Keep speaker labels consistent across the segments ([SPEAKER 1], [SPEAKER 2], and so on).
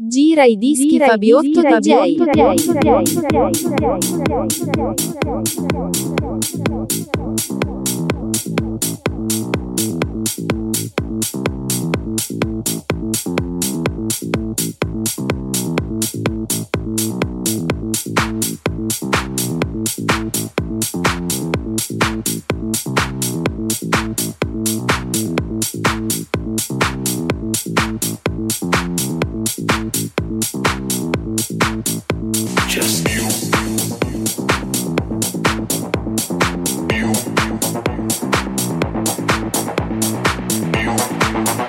[SPEAKER 1] Gira i dischi
[SPEAKER 2] Gira
[SPEAKER 1] Fabiotto
[SPEAKER 2] da
[SPEAKER 1] DJ.
[SPEAKER 3] DJ. Just you. you. Thank you.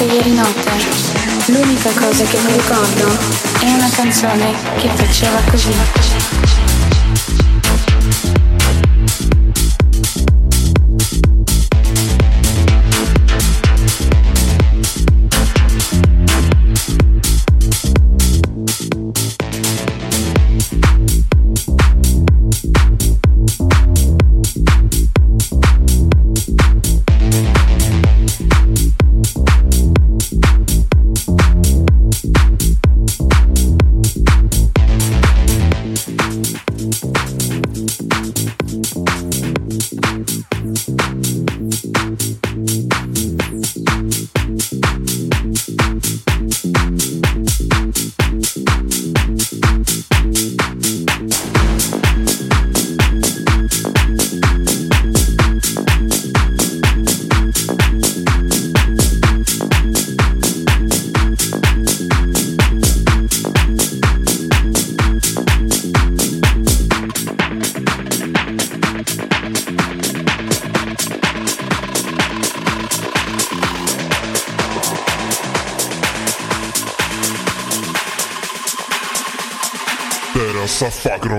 [SPEAKER 4] successo ieri notte. L'unica cosa che mi ricordo è una canzone che faceva così.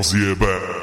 [SPEAKER 5] Bouncier back.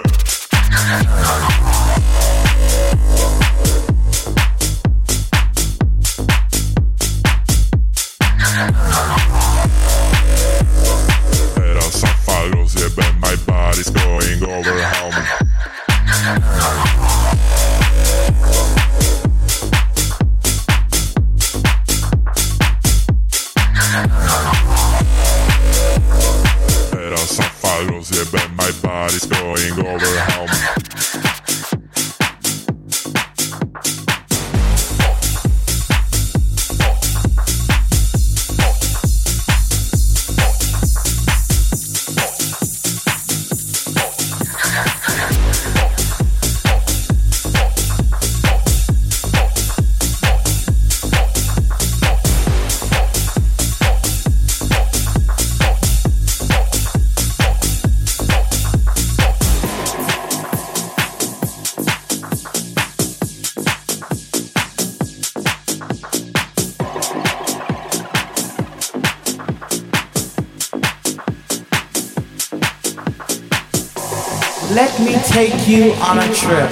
[SPEAKER 5] take you on a trip.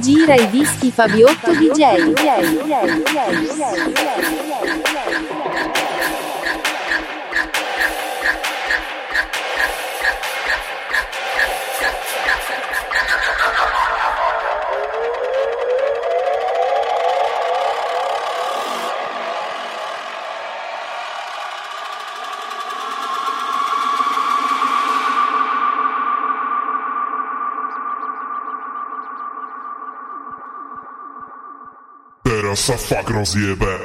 [SPEAKER 1] Gira i dischi Fabiotto DJ.
[SPEAKER 3] sa fakt rozjebe.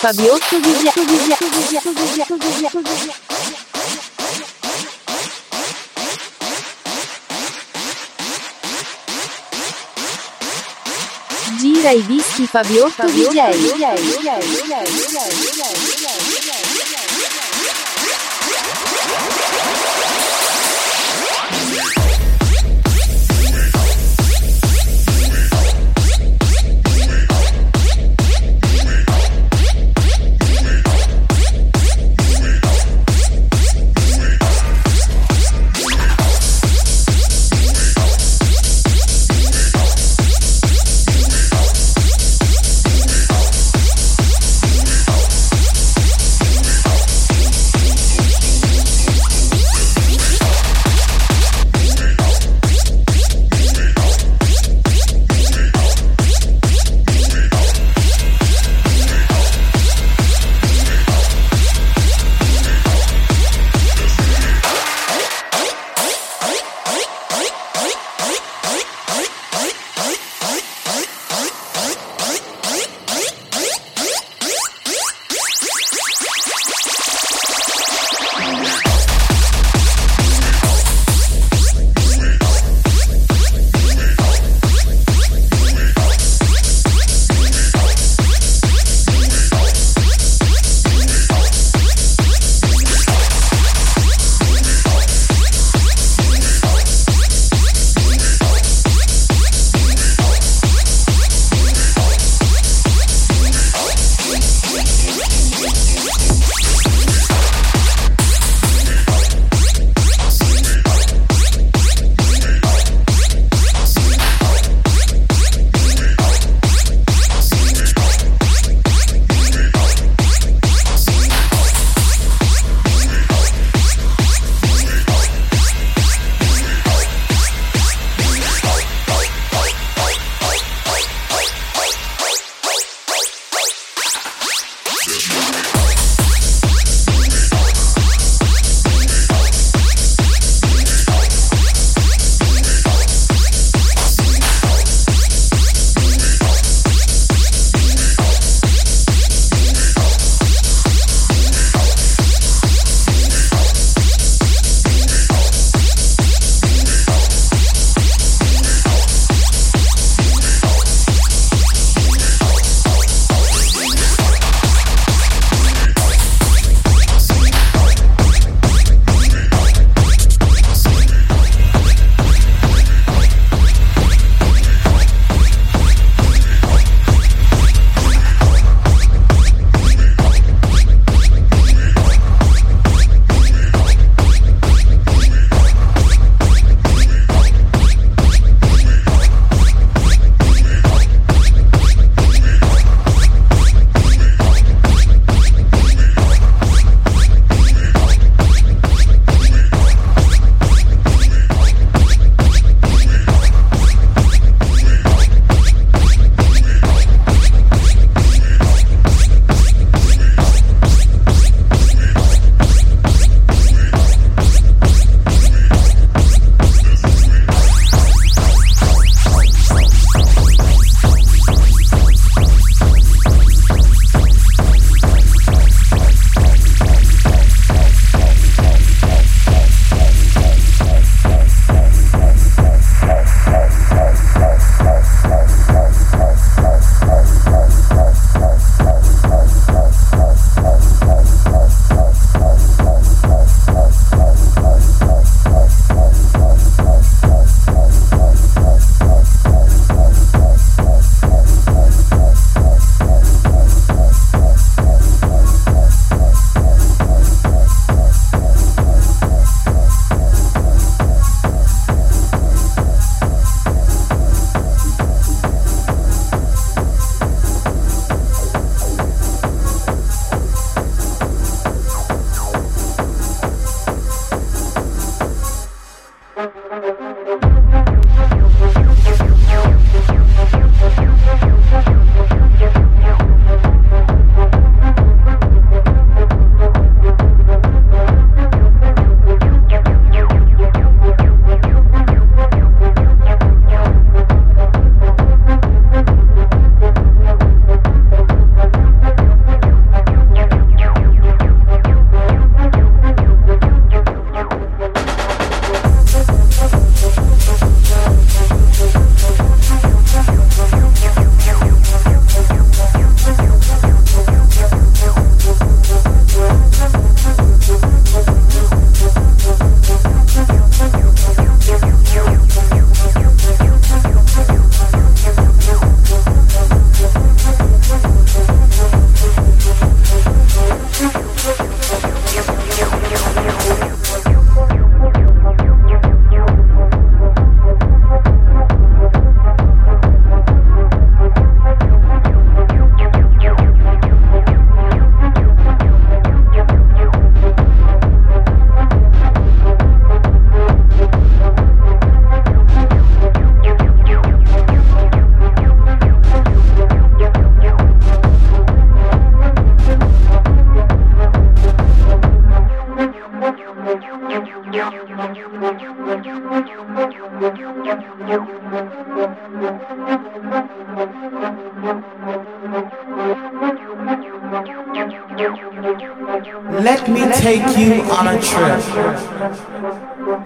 [SPEAKER 3] Fabio Studia. Studia. Studia. Studia. Studia. Studia.
[SPEAKER 2] Gira i dischi Fabio Fabio DJ. DJ. DJ. DJ. DJ.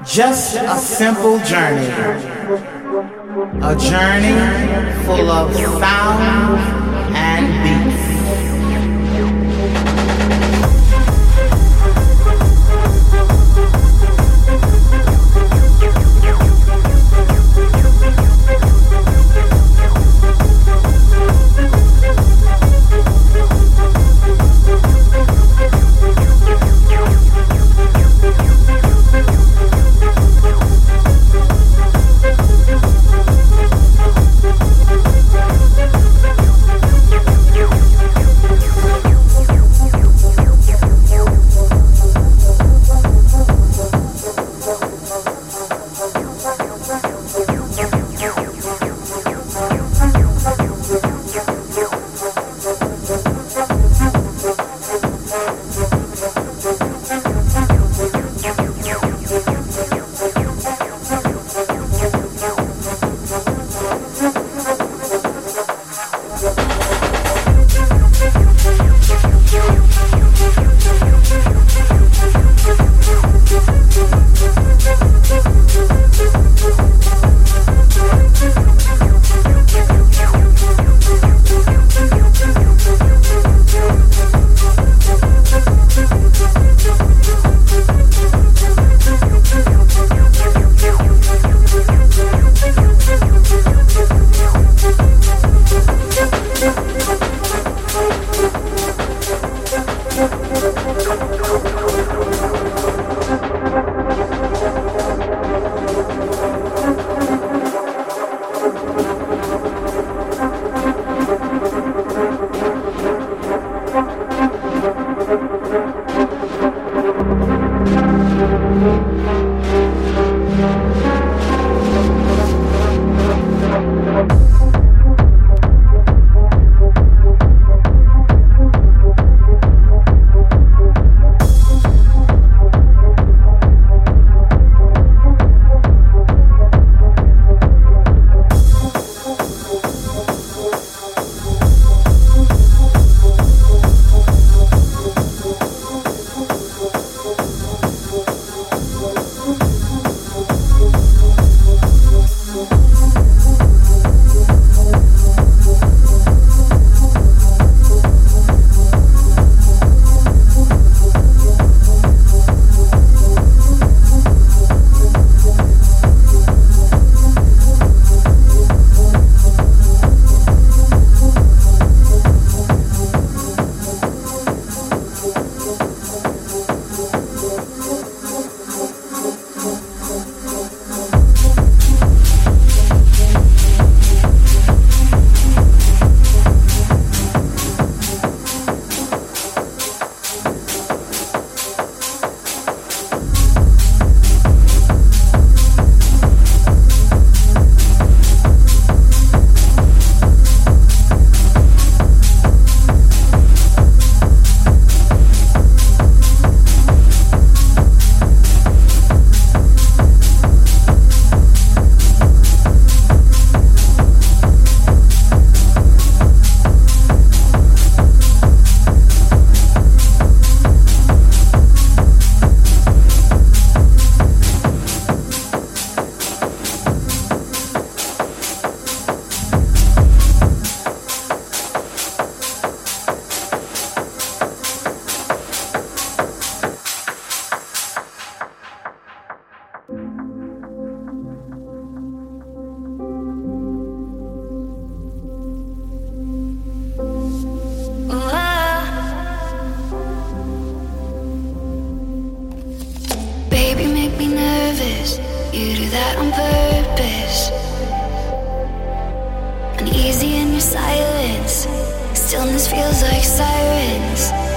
[SPEAKER 4] Just a simple journey. A journey full of sound and beats. your silence. Stillness feels like sirens.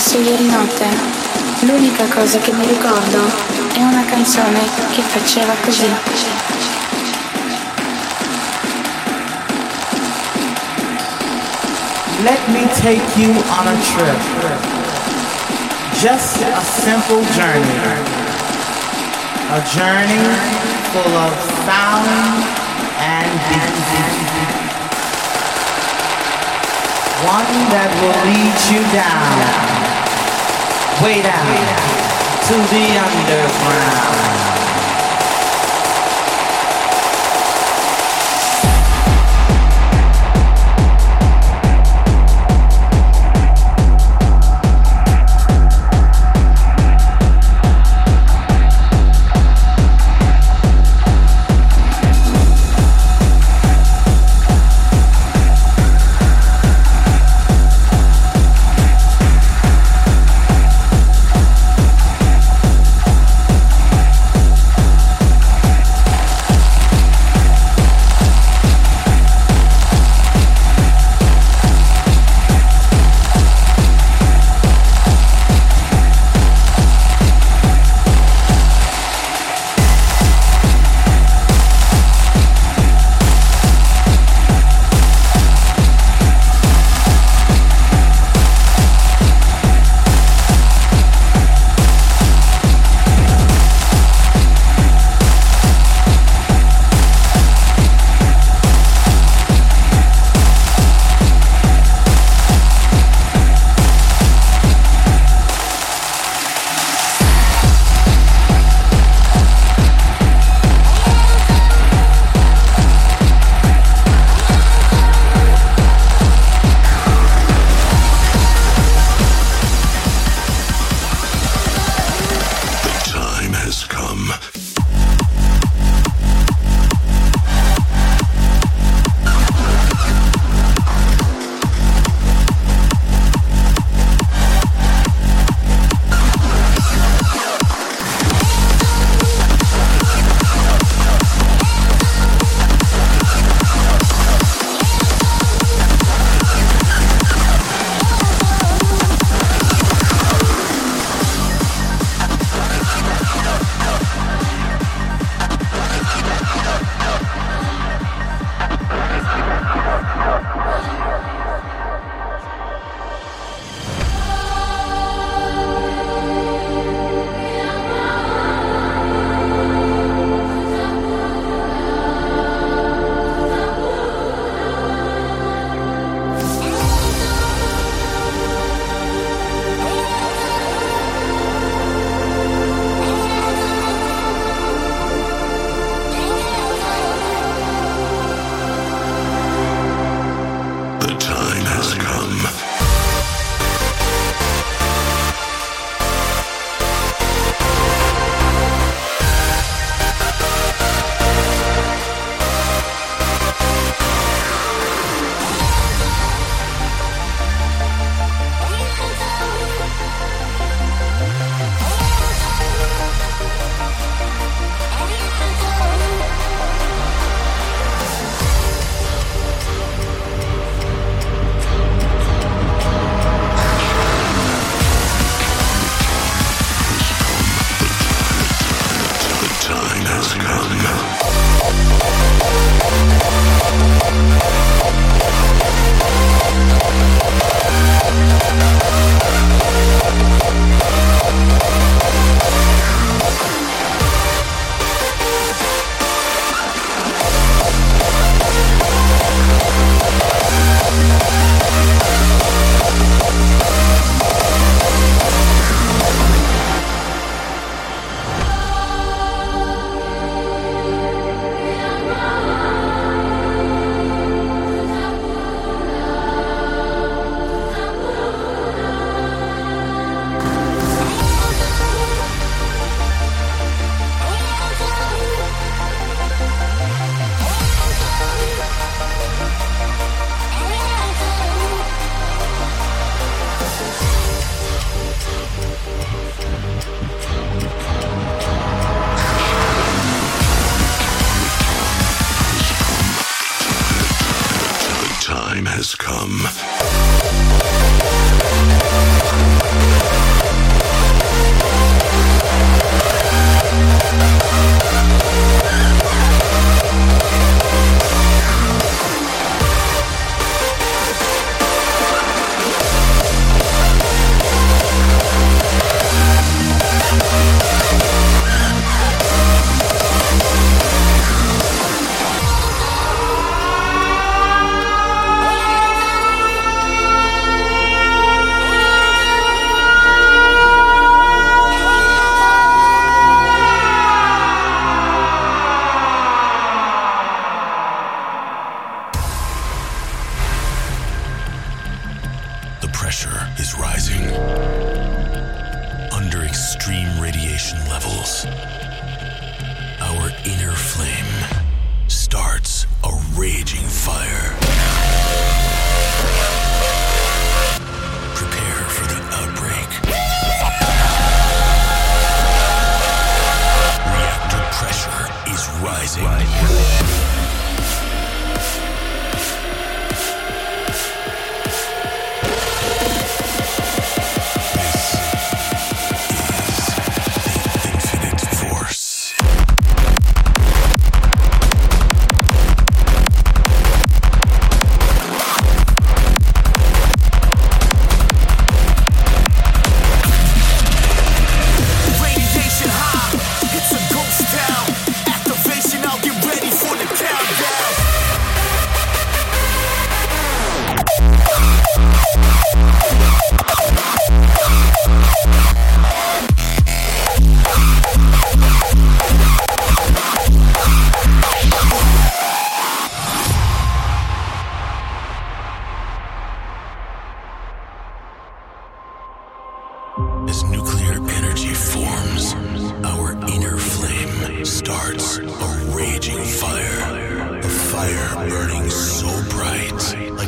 [SPEAKER 4] successo ieri notte. L'unica cosa che mi ricordo è una canzone che faceva così.
[SPEAKER 5] Let me take you on a trip. Just a simple journey. A journey full of sound and beat. One that will lead you down. way down to the underground.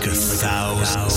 [SPEAKER 6] Like a thousand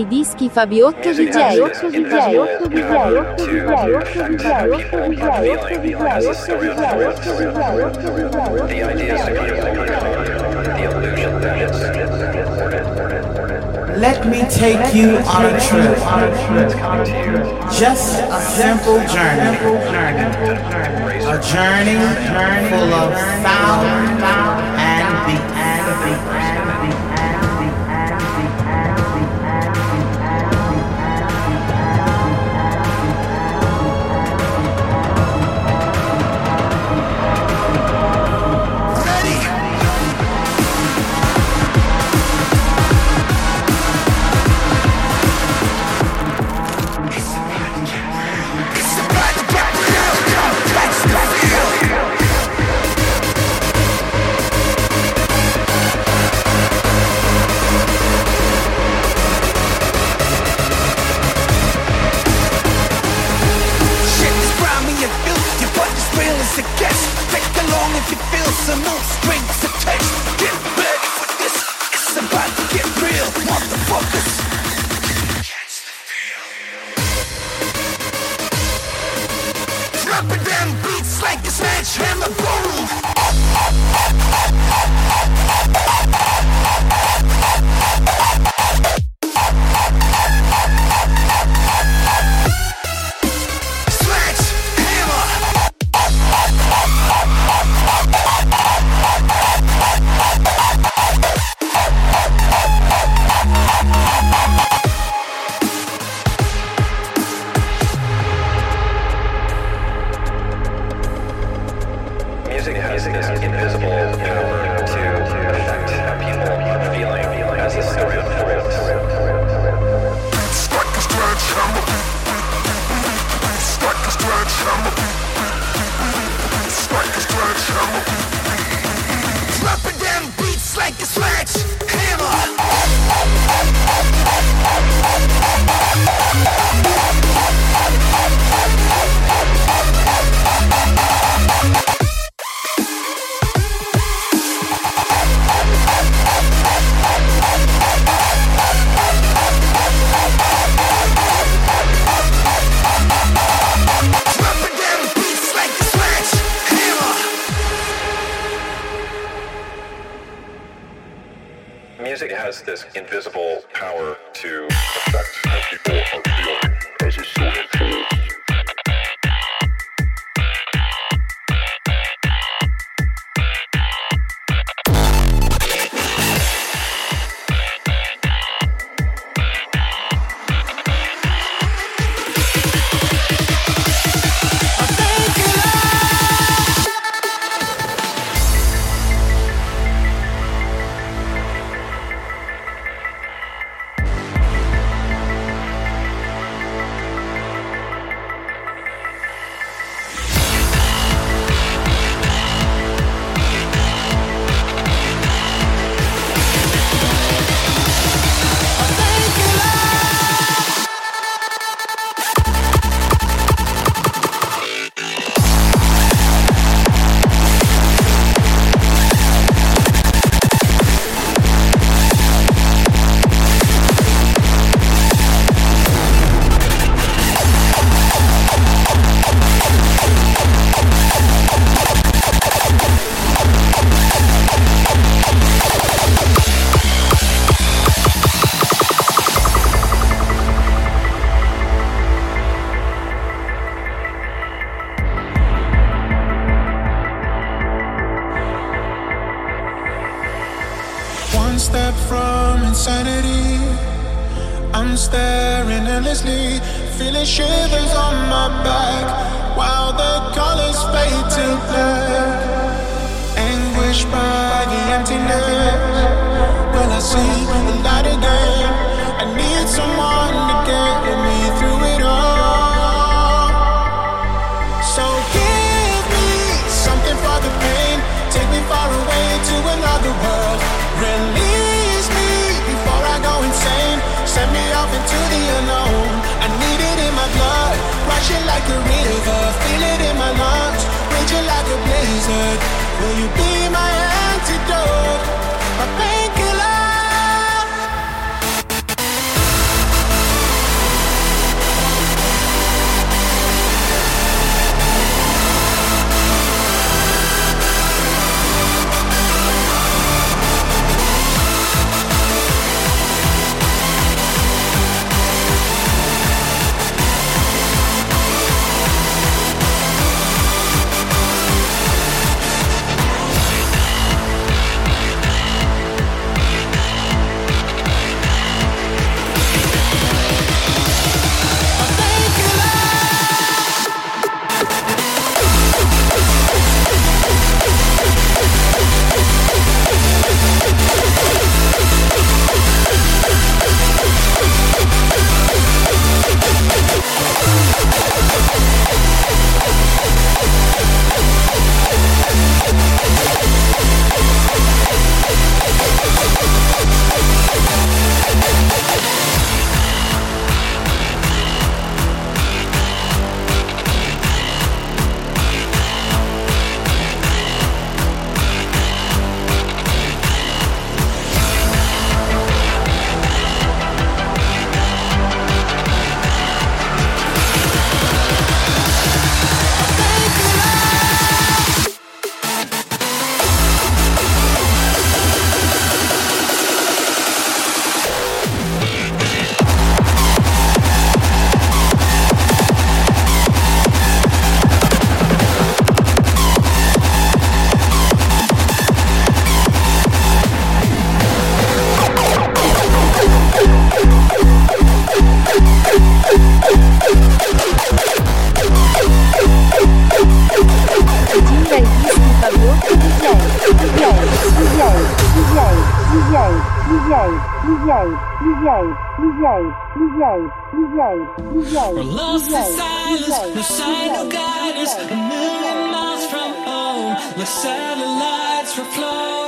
[SPEAKER 1] dischi Fabiotto DJ.
[SPEAKER 7] Let me take you on a trip. Just a simple journey. A journey full of sound and beat.
[SPEAKER 8] invisible power to affect people
[SPEAKER 1] DJ, DJ, DJ, DJ, DJ.
[SPEAKER 9] We're lost DJ, in silence, DJ, no sign, DJ, no guidance. DJ. A million miles from home, like satellites we're floating.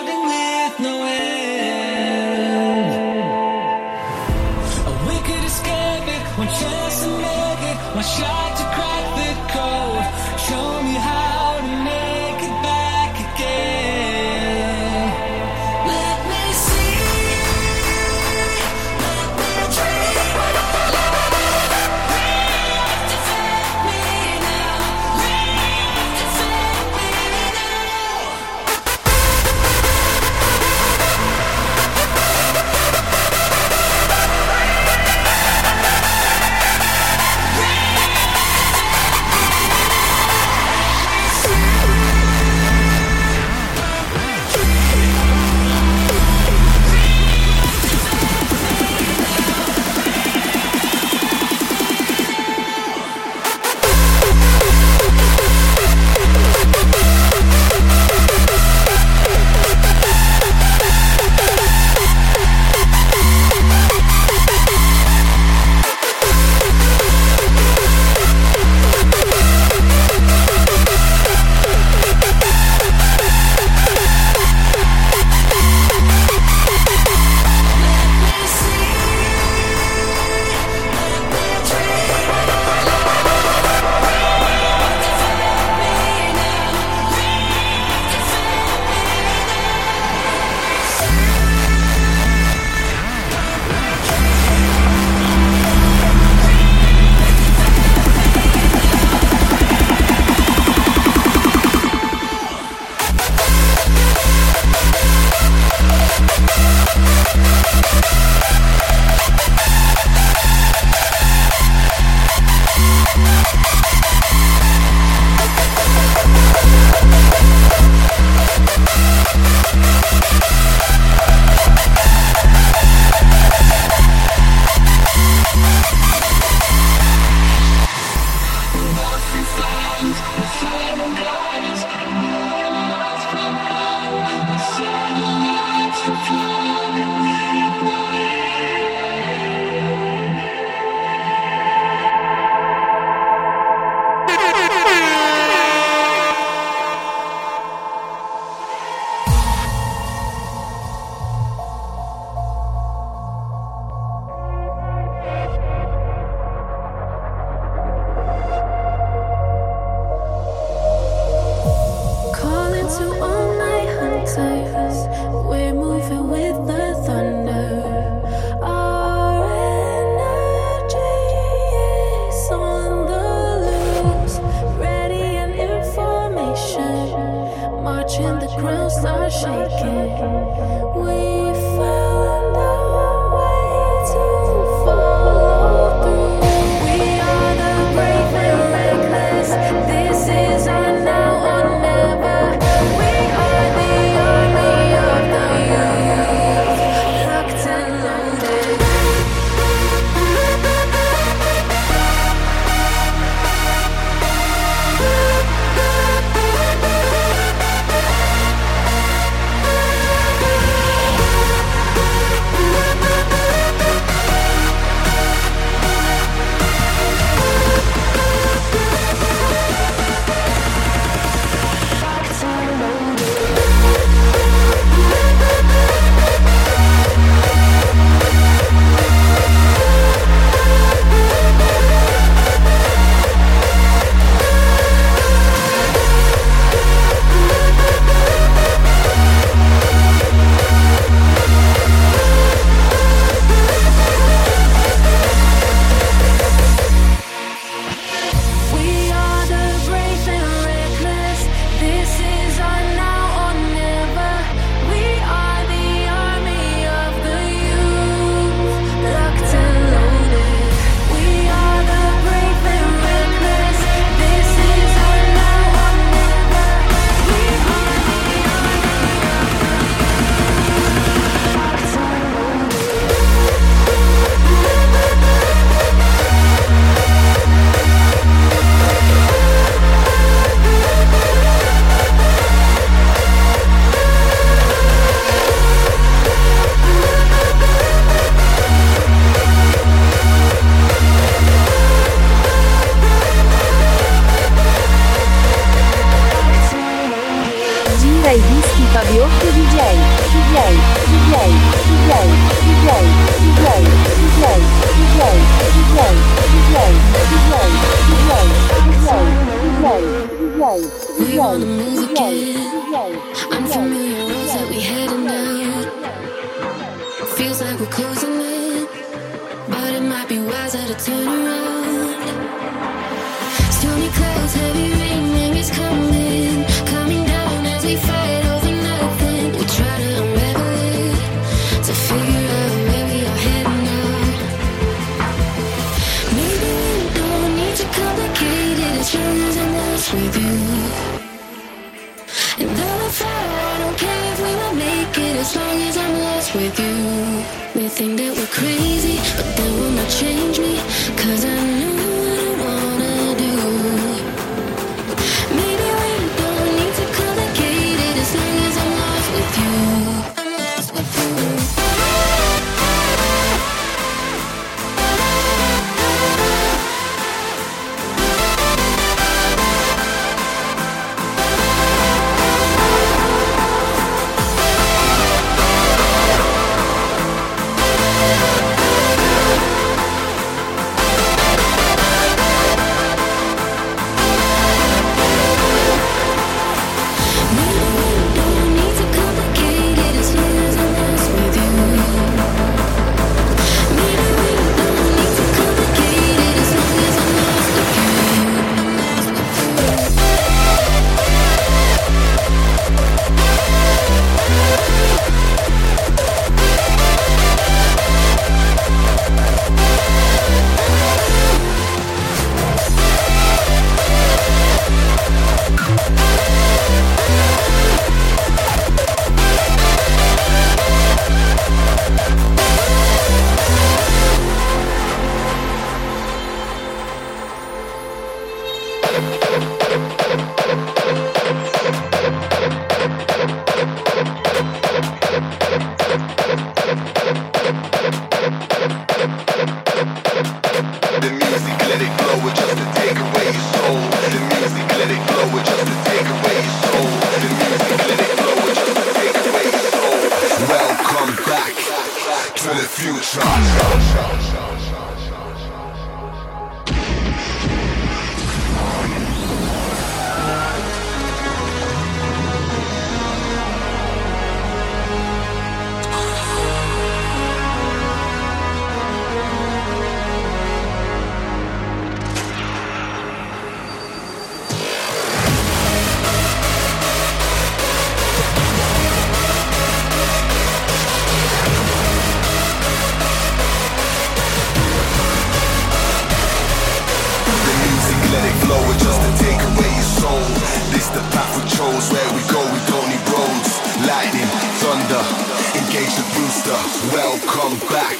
[SPEAKER 9] come back.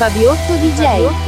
[SPEAKER 1] Fabiotto DJ. Fabiotto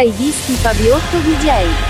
[SPEAKER 1] Gaibisti Fabiotto Vigiei.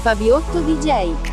[SPEAKER 1] Fabiotto DJ.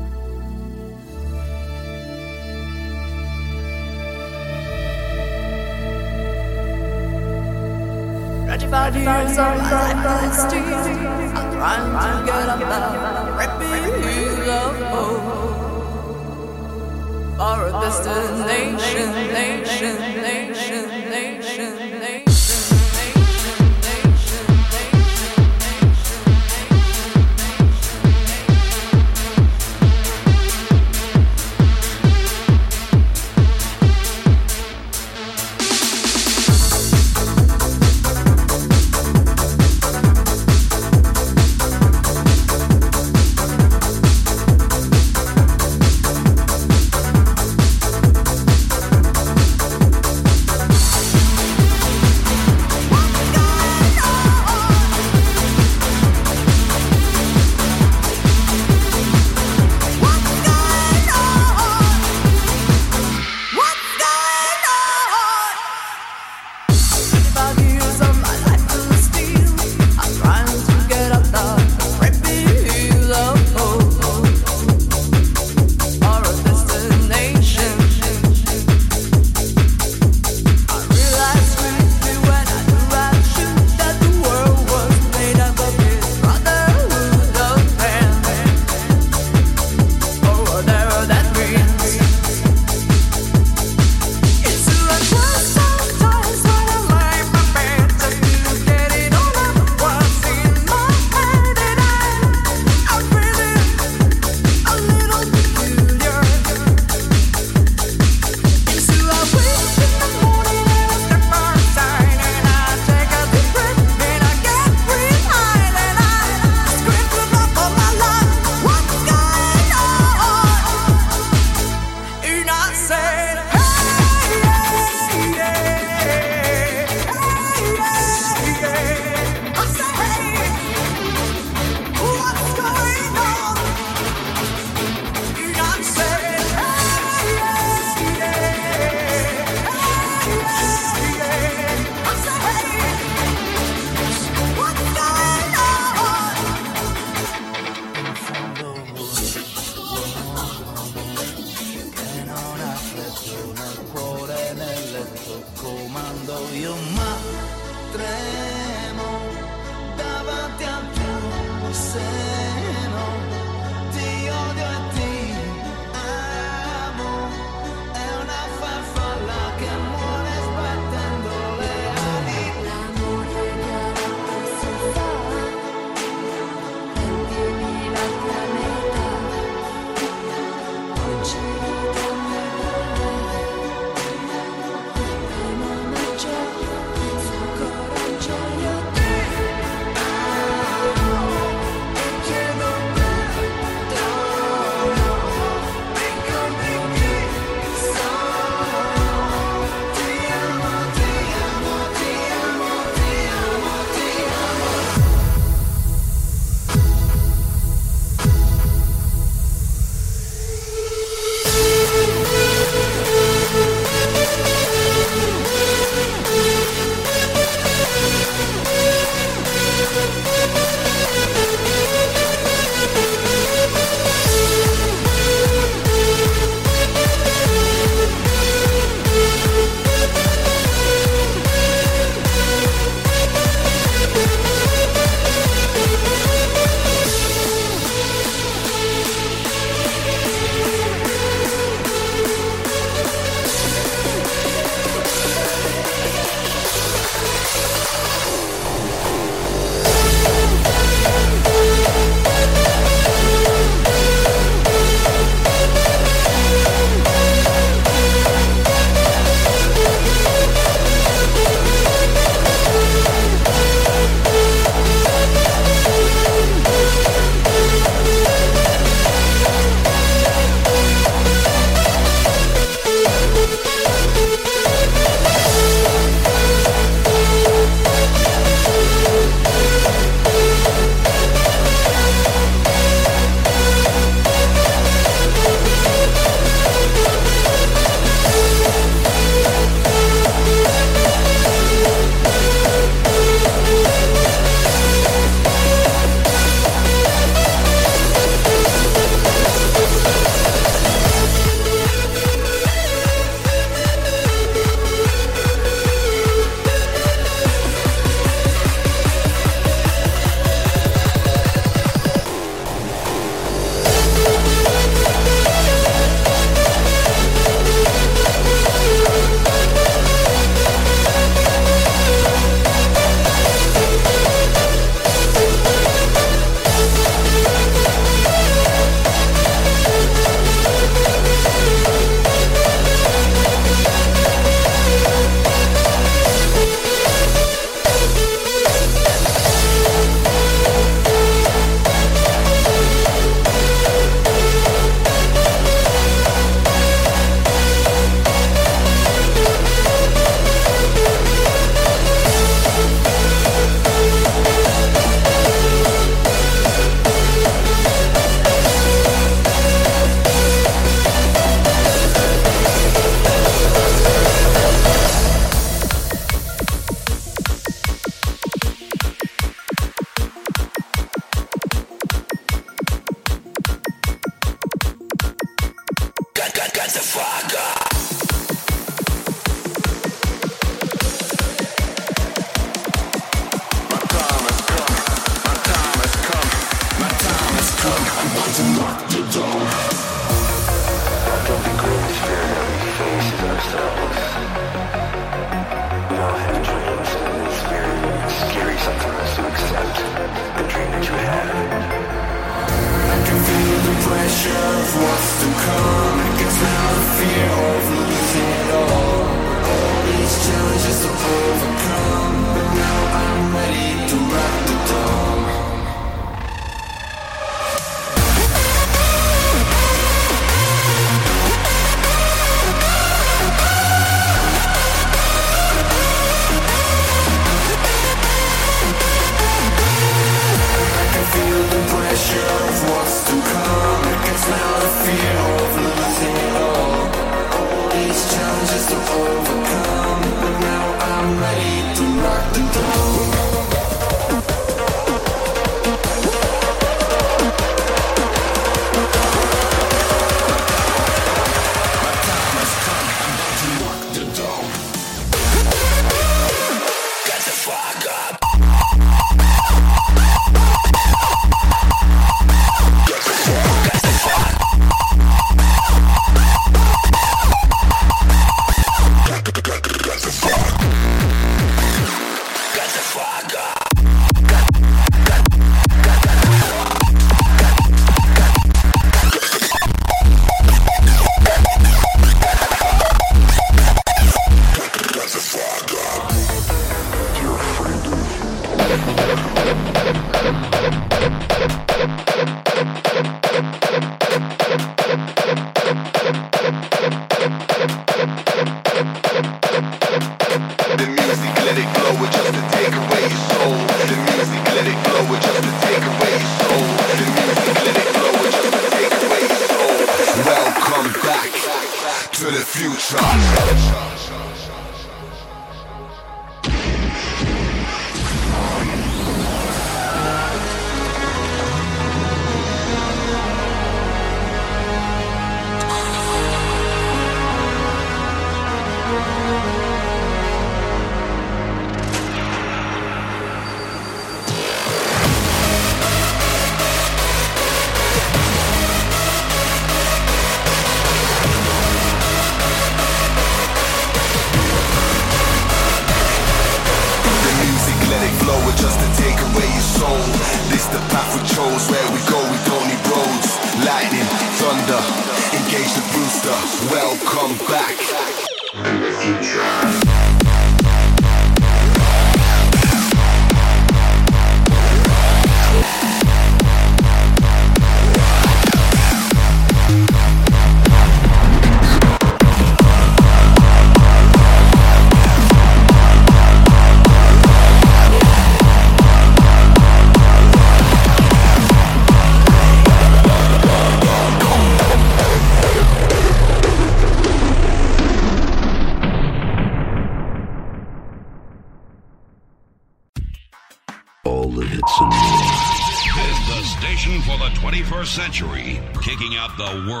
[SPEAKER 10] The
[SPEAKER 11] world's